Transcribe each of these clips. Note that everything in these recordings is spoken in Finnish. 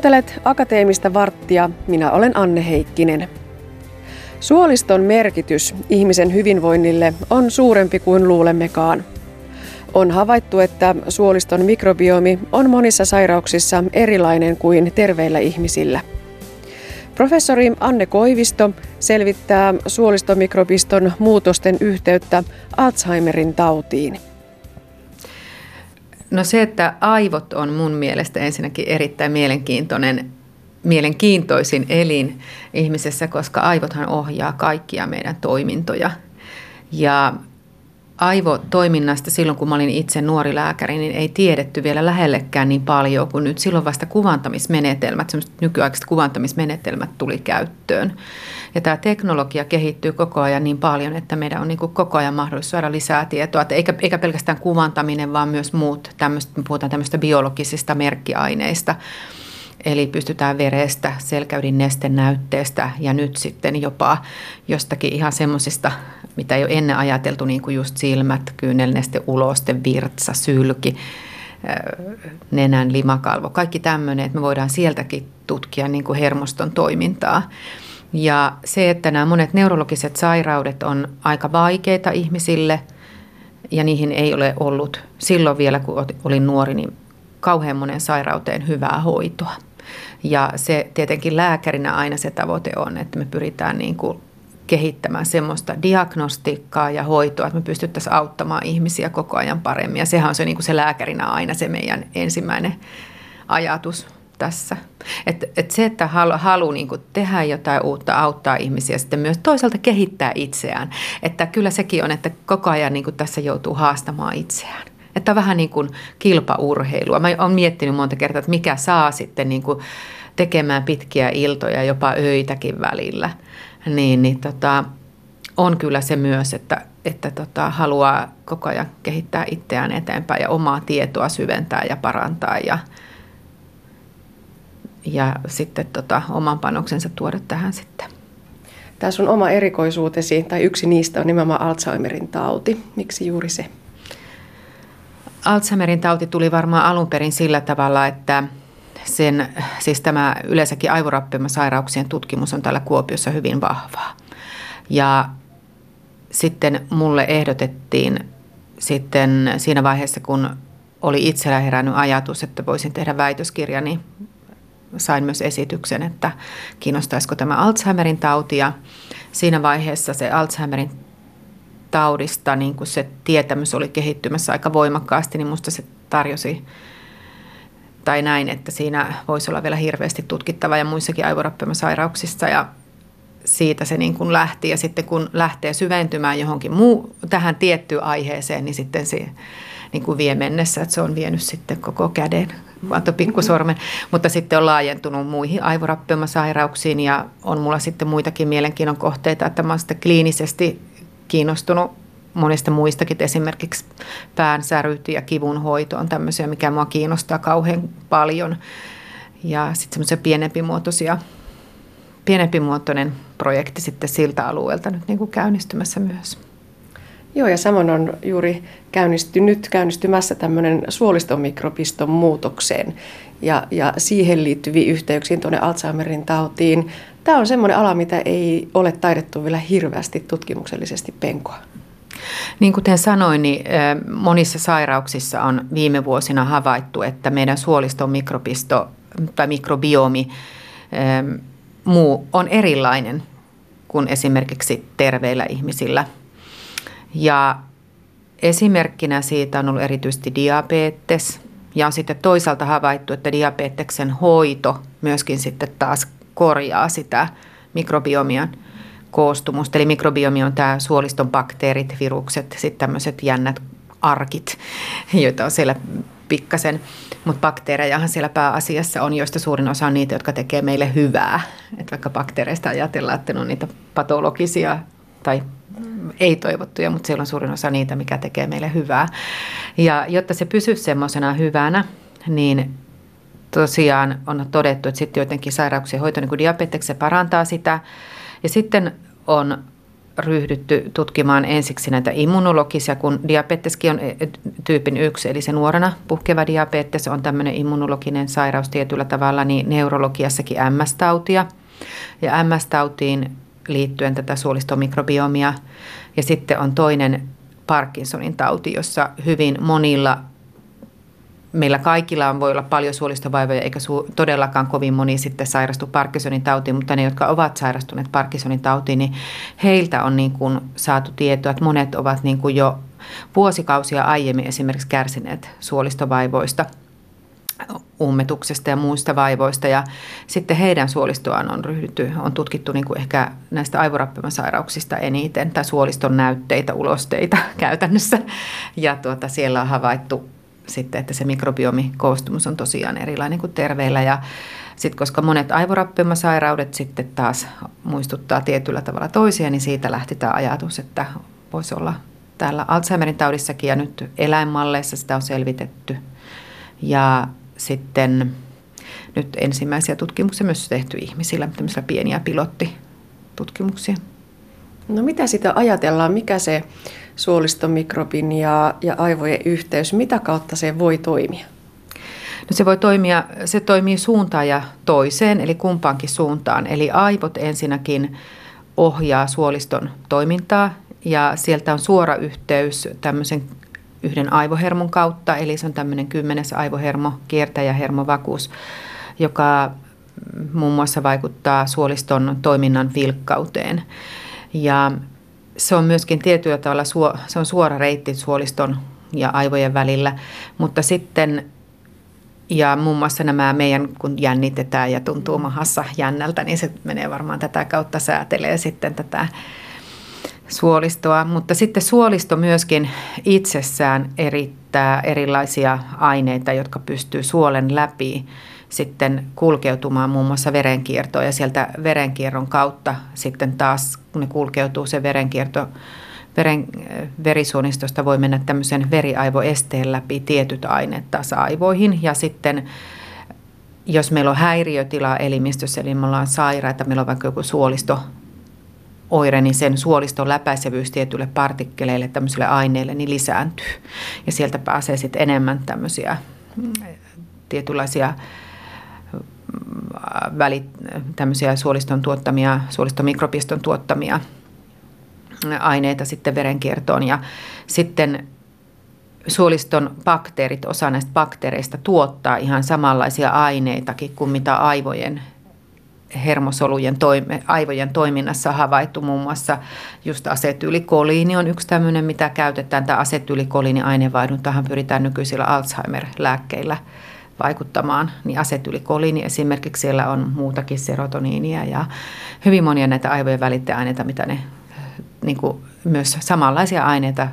Kuuntelet Akateemista varttia, minä olen Anne Heikkinen. Suoliston merkitys ihmisen hyvinvoinnille on suurempi kuin luulemmekaan. On havaittu, että suoliston mikrobiomi on monissa sairauksissa erilainen kuin terveillä ihmisillä. Professori Anne Koivisto selvittää suolistomikrobiston muutosten yhteyttä Alzheimerin tautiin. No se, että aivot on mun mielestä ensinnäkin erittäin mielenkiintoinen, mielenkiintoisin elin ihmisessä, koska aivothan ohjaa kaikkia meidän toimintoja. Ja aivotoiminnasta silloin, kun mä olin itse nuori lääkäri, niin ei tiedetty vielä lähellekään niin paljon kuin nyt. Silloin vasta kuvantamismenetelmät, semmoiset nykyaikaiset kuvantamismenetelmät tuli käyttöön. Ja tämä teknologia kehittyy koko ajan niin paljon, että meidän on niin kuin koko ajan mahdollisuus saada lisää tietoa. Että eikä, eikä pelkästään kuvantaminen, vaan myös muut, tämmöistä, me puhutaan tämmöistä biologisista merkkiaineista. Eli pystytään verestä, selkäydin nestenäytteestä ja nyt sitten jopa jostakin ihan semmoisista, mitä ei ole ennen ajateltu, niin kuin just silmät, kyynelneste, uloste, virtsa, sylki, nenän limakalvo. Kaikki tämmöinen, että me voidaan sieltäkin tutkia niin kuin hermoston toimintaa. Ja se, että nämä monet neurologiset sairaudet on aika vaikeita ihmisille ja niihin ei ole ollut silloin vielä, kun olin nuori, niin kauhean monen sairauteen hyvää hoitoa. Ja se tietenkin lääkärinä aina se tavoite on, että me pyritään niin kuin kehittämään semmoista diagnostiikkaa ja hoitoa, että me pystyttäisiin auttamaan ihmisiä koko ajan paremmin. Ja sehän on se, niin kuin se lääkärinä aina se meidän ensimmäinen ajatus tässä. Et, et se, että halu, halu niin tehdä jotain uutta, auttaa ihmisiä, sitten myös toisaalta kehittää itseään. Että kyllä sekin on, että koko ajan niin tässä joutuu haastamaan itseään. Että vähän niin kuin kilpaurheilua. Mä oon miettinyt monta kertaa, että mikä saa sitten niin kuin tekemään pitkiä iltoja, jopa öitäkin välillä. Niin, niin tota, on kyllä se myös, että, että tota, haluaa koko ajan kehittää itseään eteenpäin ja omaa tietoa syventää ja parantaa ja, ja sitten tota, oman panoksensa tuoda tähän sitten. Tämä sun oma erikoisuutesi, tai yksi niistä on nimenomaan Alzheimerin tauti. Miksi juuri se? Alzheimerin tauti tuli varmaan alun perin sillä tavalla, että sen, siis tämä yleensäkin aivorappeumasairauksien tutkimus on täällä Kuopiossa hyvin vahvaa. Ja sitten mulle ehdotettiin sitten siinä vaiheessa, kun oli itsellä herännyt ajatus, että voisin tehdä väitöskirja, niin sain myös esityksen, että kiinnostaisiko tämä Alzheimerin tauti. Ja siinä vaiheessa se Alzheimerin taudista, niin kun se tietämys oli kehittymässä aika voimakkaasti, niin musta se tarjosi tai näin, että siinä voisi olla vielä hirveästi tutkittava ja muissakin aivorappeumasairauksissa ja siitä se niin kuin lähti ja sitten kun lähtee syventymään johonkin muu, tähän tiettyyn aiheeseen, niin sitten se niin kuin vie mennessä, että se on vienyt sitten koko käden, vaato pikkusormen, mutta sitten on laajentunut muihin aivorappeumasairauksiin ja on mulla sitten muitakin mielenkiinnon kohteita, että mä oon sitten kliinisesti kiinnostunut monista muistakin, esimerkiksi päänsäryt ja kivun hoito on tämmöisiä, mikä mua kiinnostaa kauhean paljon. Ja sitten semmoisia pienempimuotoisia, pienempimuotoinen projekti sitten siltä alueelta nyt niin kuin käynnistymässä myös. Joo, ja samoin on juuri käynnistynyt, käynnistymässä tämmöinen suolistomikropiston muutokseen ja, ja siihen liittyviin yhteyksiin tuonne Alzheimerin tautiin. Tämä on semmoinen ala, mitä ei ole taidettu vielä hirveästi tutkimuksellisesti penkoa. Niin kuten sanoin, niin monissa sairauksissa on viime vuosina havaittu, että meidän suoliston mikrobisto tai mikrobiomi muu on erilainen kuin esimerkiksi terveillä ihmisillä. Ja esimerkkinä siitä on ollut erityisesti diabetes. Ja on sitten toisaalta havaittu, että diabeteksen hoito myöskin sitten taas korjaa sitä mikrobiomian koostumusta. Eli mikrobiomi on tämä suoliston bakteerit, virukset, sitten tämmöiset jännät arkit, joita on siellä pikkasen. Mutta bakteerejahan siellä pääasiassa on, joista suurin osa on niitä, jotka tekee meille hyvää. Et vaikka bakteereista ajatellaan, että ne on niitä patologisia tai ei toivottuja, mutta siellä on suurin osa niitä, mikä tekee meille hyvää. Ja jotta se pysyisi semmoisena hyvänä, niin tosiaan on todettu, että sitten joidenkin sairauksien hoito, niin kuin diabetes, se parantaa sitä. Ja sitten on ryhdytty tutkimaan ensiksi näitä immunologisia, kun diabeteskin on e, tyypin yksi, eli se nuorena puhkeva diabetes on tämmöinen immunologinen sairaus tietyllä tavalla, niin neurologiassakin MS-tautia. Ja MS-tautiin liittyen tätä suolistomikrobiomia. Ja sitten on toinen Parkinsonin tauti, jossa hyvin monilla meillä kaikilla on, voi olla paljon suolistovaivoja, eikä su- todellakaan kovin moni sitten sairastu Parkinsonin tautiin, mutta ne, jotka ovat sairastuneet Parkinsonin tautiin, niin heiltä on niin kuin saatu tietoa, että monet ovat niin kuin jo vuosikausia aiemmin esimerkiksi kärsineet suolistovaivoista ummetuksesta ja muista vaivoista. Ja sitten heidän suolistoaan on ryhdytty, on tutkittu niin kuin ehkä näistä aivorappimasairauksista eniten, tai suoliston näytteitä, ulosteita käytännössä. Ja tuota, siellä on havaittu sitten, että se mikrobiomikoostumus on tosiaan erilainen kuin terveillä. Ja sitten koska monet aivorappimasairaudet sitten taas muistuttaa tietyllä tavalla toisia, niin siitä lähti tämä ajatus, että voisi olla täällä Alzheimerin taudissakin ja nyt eläinmalleissa sitä on selvitetty. Ja sitten nyt ensimmäisiä tutkimuksia myös tehty ihmisillä, tämmöisiä pieniä pilottitutkimuksia. No mitä sitä ajatellaan, mikä se suolistomikrobin ja, ja aivojen yhteys, mitä kautta se voi toimia? No se voi toimia, se toimii suuntaan ja toiseen, eli kumpaankin suuntaan. Eli aivot ensinnäkin ohjaa suoliston toimintaa ja sieltä on suora yhteys tämmöisen yhden aivohermon kautta, eli se on tämmöinen kymmenes aivohermo, kiertäjähermovakuus, joka muun muassa vaikuttaa suoliston toiminnan vilkkauteen. Ja se on myöskin tietyllä tavalla suo, se on suora reitti suoliston ja aivojen välillä, mutta sitten ja muun muassa nämä meidän, kun jännitetään ja tuntuu mahassa jännältä, niin se menee varmaan tätä kautta säätelee sitten tätä suolistoa. Mutta sitten suolisto myöskin itsessään erittää erilaisia aineita, jotka pystyy suolen läpi sitten kulkeutumaan muun muassa verenkiertoon ja sieltä verenkierron kautta sitten taas, ne kulkeutuu se verenkierto, veren, verisuonistosta voi mennä tämmöisen veriaivoesteen läpi tietyt aineet taas aivoihin ja sitten jos meillä on häiriötila elimistössä, eli me ollaan sairaita, meillä on vaikka joku suolisto oire, niin sen suoliston läpäisevyys tietyille partikkeleille, tämmöisille aineille, niin lisääntyy. Ja sieltä pääsee sitten enemmän tämmöisiä tietynlaisia välit, tämmöisiä suoliston tuottamia, suolistomikropiston tuottamia aineita sitten verenkiertoon. Ja sitten suoliston bakteerit, osa näistä bakteereista tuottaa ihan samanlaisia aineitakin kuin mitä aivojen hermosolujen toime, aivojen toiminnassa havaittu muun muassa just asetylikoliini on yksi tämmöinen, mitä käytetään. Tämä asetylikoliini aineenvaihduntahan pyritään nykyisillä Alzheimer-lääkkeillä vaikuttamaan, niin asetylikoliini esimerkiksi siellä on muutakin serotoniinia ja hyvin monia näitä aivojen välittäjäaineita, mitä ne niin kuin myös samanlaisia aineita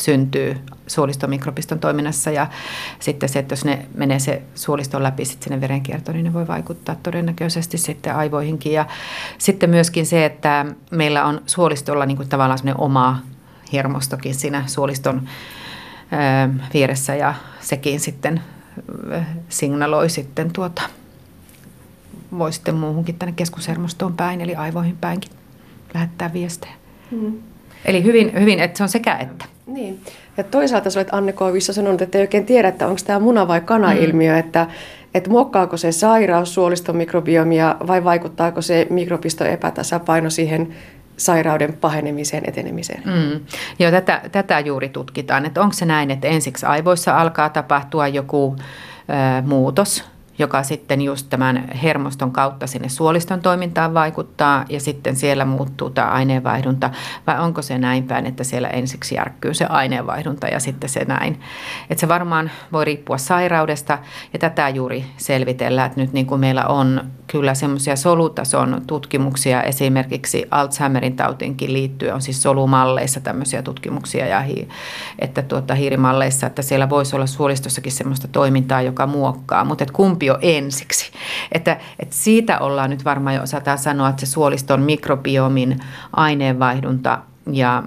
syntyy suolistomikropiston toiminnassa ja sitten se, että jos ne menee se suoliston läpi sitten sinne verenkiertoon, niin ne voi vaikuttaa todennäköisesti sitten aivoihinkin. Ja sitten myöskin se, että meillä on suolistolla niin kuin tavallaan semmoinen oma hermostokin siinä suoliston vieressä ja sekin sitten signaloi sitten tuota, voi sitten muuhunkin tänne keskushermostoon päin, eli aivoihin päinkin lähettää viestejä. Mm. Eli hyvin, hyvin, että se on sekä että. Niin. Ja toisaalta sä olet Anne Koivissa sanonut, että ei oikein tiedä, että onko tämä muna- vai kana-ilmiö, mm. että, että muokkaako se sairaus suoliston mikrobiomia vai vaikuttaako se mikropiston epätasapaino siihen sairauden pahenemiseen, etenemiseen. Mm. Joo, tätä, tätä juuri tutkitaan, että onko se näin, että ensiksi aivoissa alkaa tapahtua joku ö, muutos – joka sitten just tämän hermoston kautta sinne suoliston toimintaan vaikuttaa ja sitten siellä muuttuu tämä aineenvaihdunta. Vai onko se näin päin, että siellä ensiksi järkkyy se aineenvaihdunta ja sitten se näin. Että se varmaan voi riippua sairaudesta ja tätä juuri selvitellään, että nyt niin kuin meillä on kyllä semmoisia solutason tutkimuksia. Esimerkiksi Alzheimerin tautinkin liittyen on siis solumalleissa tämmöisiä tutkimuksia ja hi, että tuota, hiirimalleissa, että siellä voisi olla suolistossakin semmoista toimintaa, joka muokkaa, mutta kumpi jo ensiksi. Että, että siitä ollaan nyt varmaan jo osataan sanoa, että se suoliston mikrobiomin aineenvaihdunta ja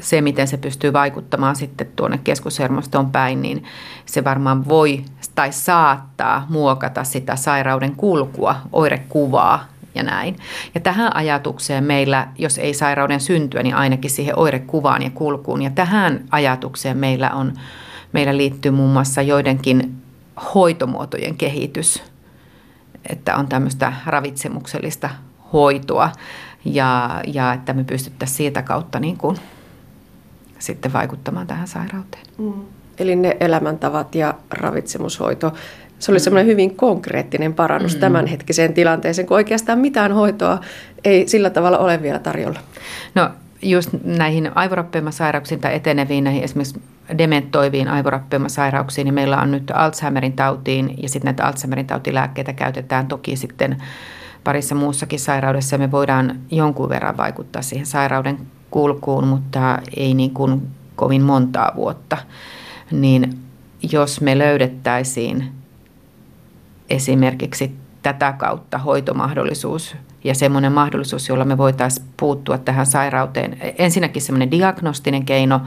se, miten se pystyy vaikuttamaan sitten tuonne keskushermostoon päin, niin se varmaan voi tai saattaa muokata sitä sairauden kulkua, oirekuvaa ja näin. Ja tähän ajatukseen meillä, jos ei sairauden syntyä, niin ainakin siihen oirekuvaan ja kulkuun. Ja tähän ajatukseen meillä on, meillä liittyy muun muassa joidenkin hoitomuotojen kehitys, että on tämmöistä ravitsemuksellista hoitoa ja, ja että me pystyttäisiin siitä kautta niin kuin sitten vaikuttamaan tähän sairauteen. Mm. Eli ne elämäntavat ja ravitsemushoito, se oli mm. semmoinen hyvin konkreettinen parannus mm. tämänhetkiseen tilanteeseen, kun oikeastaan mitään hoitoa ei sillä tavalla ole vielä tarjolla. No just näihin aivorappeumasairauksiin tai eteneviin, näihin esimerkiksi dementoiviin aivorappeumasairauksiin, niin meillä on nyt Alzheimerin tautiin ja sitten näitä Alzheimerin tautilääkkeitä käytetään toki sitten parissa muussakin sairaudessa. Me voidaan jonkun verran vaikuttaa siihen sairauden kulkuun, mutta ei niin kuin kovin montaa vuotta. Niin jos me löydettäisiin esimerkiksi tätä kautta hoitomahdollisuus ja semmoinen mahdollisuus, jolla me voitaisiin puuttua tähän sairauteen. Ensinnäkin semmoinen diagnostinen keino,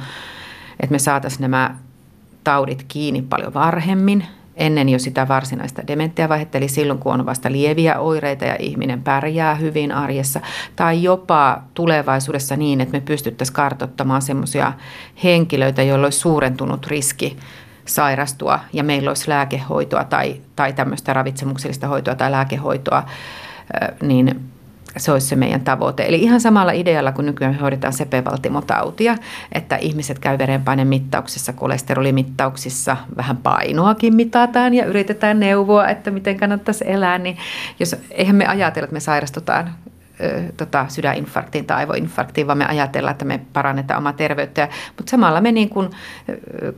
että me saataisiin nämä taudit kiinni paljon varhemmin, ennen jo sitä varsinaista dementiavaihetta, eli silloin kun on vasta lieviä oireita ja ihminen pärjää hyvin arjessa, tai jopa tulevaisuudessa niin, että me pystyttäisiin kartoittamaan semmoisia henkilöitä, joilla olisi suurentunut riski sairastua ja meillä olisi lääkehoitoa tai, tai tämmöistä ravitsemuksellista hoitoa tai lääkehoitoa, niin se olisi se meidän tavoite. Eli ihan samalla idealla kuin nykyään hoidetaan sepevaltimotautia, että ihmiset käy verenpainemittauksissa, kolesterolimittauksissa, vähän painoakin mitataan ja yritetään neuvoa, että miten kannattaisi elää, niin jos, eihän me ajatella, että me sairastutaan tota, sydäninfarktiin tai aivoinfarktiin, vaan me ajatellaan, että me parannetaan omaa terveyttä. Mutta samalla me niin kuin,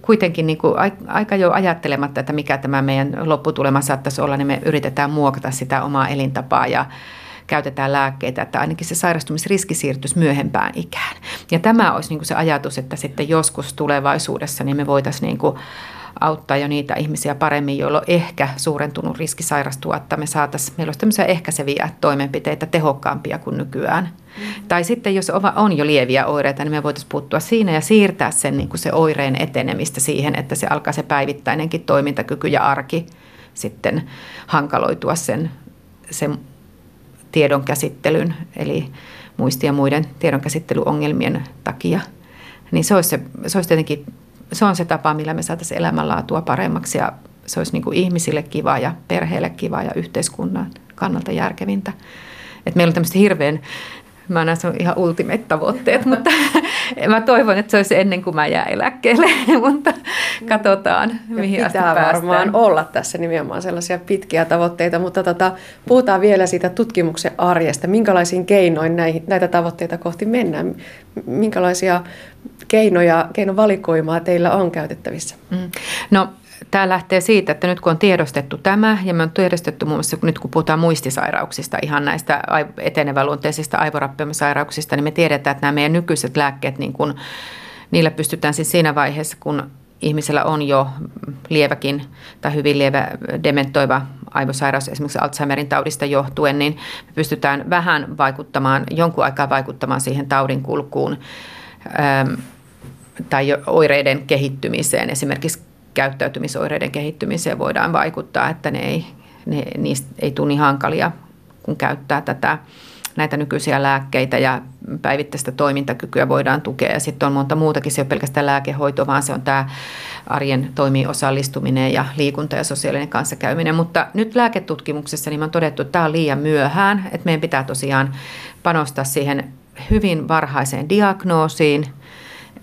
kuitenkin niin kuin aika jo ajattelematta, että mikä tämä meidän lopputulema saattaisi olla, niin me yritetään muokata sitä omaa elintapaa ja käytetään lääkkeitä, että ainakin se sairastumisriski siirtyisi myöhempään ikään. Ja tämä olisi niin se ajatus, että sitten joskus tulevaisuudessa niin me voitaisiin niin auttaa jo niitä ihmisiä paremmin, joilla on ehkä suurentunut riski sairastua, että me saataisiin, meillä olisi tämmöisiä ehkäiseviä toimenpiteitä tehokkaampia kuin nykyään. Mm-hmm. Tai sitten jos on jo lieviä oireita, niin me voitaisiin puuttua siinä ja siirtää sen niin kuin se oireen etenemistä siihen, että se alkaa se päivittäinenkin toimintakyky ja arki sitten hankaloitua sen, sen tiedon käsittelyn, eli muisti- ja muiden tiedonkäsittelyongelmien takia. Niin se olisi, se, se olisi tietenkin se on se tapa, millä me saataisiin elämänlaatua paremmaksi ja se olisi niin kuin ihmisille kiva ja perheelle kiva ja yhteiskunnan kannalta järkevintä. Et meillä on tämmöistä hirveän Mä näen, se on ihan ultimate-tavoitteet, mutta mä toivon, että se olisi ennen kuin mä jää eläkkeelle, mutta katsotaan, mihin asti päästään. varmaan olla tässä nimenomaan sellaisia pitkiä tavoitteita, mutta tota, puhutaan vielä siitä tutkimuksen arjesta. Minkälaisiin keinoin näihin, näitä tavoitteita kohti mennään? Minkälaisia keinoja, keinovalikoimaa teillä on käytettävissä? Mm. No tämä lähtee siitä, että nyt kun on tiedostettu tämä, ja me on tiedostettu muun muassa nyt kun puhutaan muistisairauksista, ihan näistä eteneväluonteisista aivorappeumasairauksista, niin me tiedetään, että nämä meidän nykyiset lääkkeet, niin kun, niillä pystytään siis siinä vaiheessa, kun ihmisellä on jo lieväkin tai hyvin lievä dementoiva aivosairaus esimerkiksi Alzheimerin taudista johtuen, niin me pystytään vähän vaikuttamaan, jonkun aikaa vaikuttamaan siihen taudin kulkuun tai oireiden kehittymiseen, esimerkiksi käyttäytymisoireiden kehittymiseen voidaan vaikuttaa, että ne ei, ne, niistä ei tule niin hankalia, kun käyttää tätä, näitä nykyisiä lääkkeitä ja päivittäistä toimintakykyä voidaan tukea. Ja sitten on monta muutakin, se ei ole pelkästään lääkehoito, vaan se on tämä arjen toimii osallistuminen ja liikunta ja sosiaalinen kanssakäyminen. Mutta nyt lääketutkimuksessa niin on todettu, että tämä on liian myöhään, että meidän pitää tosiaan panostaa siihen hyvin varhaiseen diagnoosiin –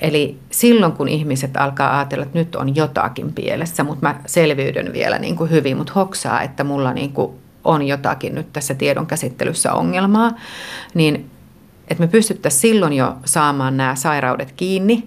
Eli silloin, kun ihmiset alkaa ajatella, että nyt on jotakin pielessä, mutta mä selviydyn vielä niin kuin hyvin, mutta hoksaa, että mulla niin kuin on jotakin nyt tässä tiedon käsittelyssä ongelmaa, niin että me pystyttäisiin silloin jo saamaan nämä sairaudet kiinni.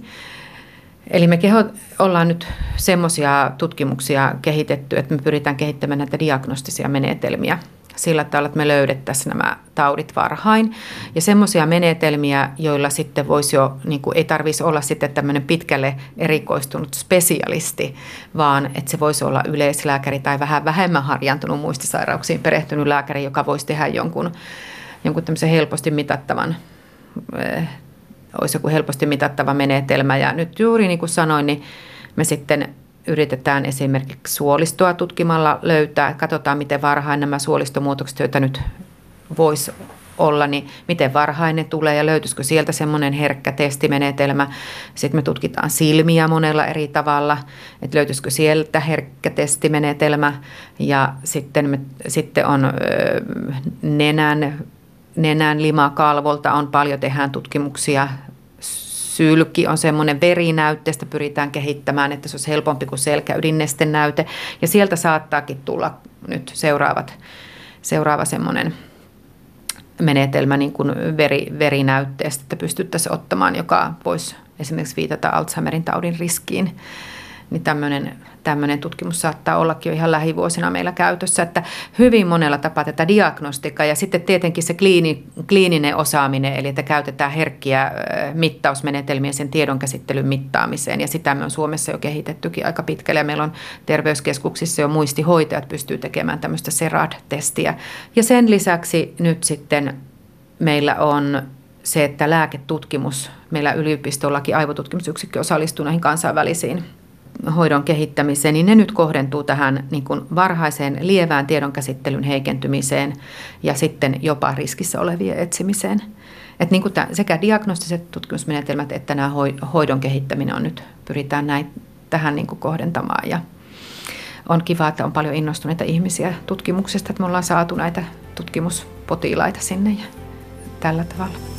Eli me keho, ollaan nyt semmoisia tutkimuksia kehitetty, että me pyritään kehittämään näitä diagnostisia menetelmiä sillä tavalla, että me löydettäisiin nämä taudit varhain. Ja semmoisia menetelmiä, joilla sitten voisi jo, niin kuin ei tarvitsisi olla sitten tämmöinen pitkälle erikoistunut spesialisti, vaan että se voisi olla yleislääkäri tai vähän vähemmän harjantunut muistisairauksiin perehtynyt lääkäri, joka voisi tehdä jonkun, jonkun tämmöisen helposti mitattavan eh, olisi joku helposti mitattava menetelmä. Ja nyt juuri niin kuin sanoin, niin me sitten yritetään esimerkiksi suolistoa tutkimalla löytää. Katsotaan, miten varhain nämä suolistomuutokset, joita nyt voisi olla, niin miten varhainen tulee ja löytyisikö sieltä semmoinen herkkä testimenetelmä. Sitten me tutkitaan silmiä monella eri tavalla, että löytyisikö sieltä herkkä testimenetelmä ja sitten, me, sitten on nenän, nenän limakalvolta on paljon, tehdään tutkimuksia sylki on semmoinen verinäytteestä pyritään kehittämään, että se olisi helpompi kuin näyte. Ja sieltä saattaakin tulla nyt seuraavat, seuraava semmoinen menetelmä niin kuin veri, verinäytteestä, että pystyttäisiin ottamaan, joka voisi esimerkiksi viitata Alzheimerin taudin riskiin. Niin tämmöinen tämmöinen tutkimus saattaa ollakin jo ihan lähivuosina meillä käytössä, että hyvin monella tapaa tätä diagnostiikkaa ja sitten tietenkin se kliini, kliininen osaaminen, eli että käytetään herkkiä mittausmenetelmiä sen tiedonkäsittelyn mittaamiseen ja sitä me on Suomessa jo kehitettykin aika pitkälle ja meillä on terveyskeskuksissa jo muistihoitajat pystyy tekemään tämmöistä SERAD-testiä ja sen lisäksi nyt sitten meillä on se, että lääketutkimus, meillä yliopistollakin aivotutkimusyksikkö osallistuu näihin kansainvälisiin hoidon kehittämiseen, niin ne nyt kohdentuu tähän niin kuin varhaiseen lievään tiedonkäsittelyn heikentymiseen ja sitten jopa riskissä olevien etsimiseen. Et niin kuin tämän, sekä diagnostiset tutkimusmenetelmät että nämä hoidon kehittäminen on nyt, pyritään näin, tähän niin kuin kohdentamaan. Ja on kiva, että on paljon innostuneita ihmisiä tutkimuksesta, että me ollaan saatu näitä tutkimuspotilaita sinne ja tällä tavalla.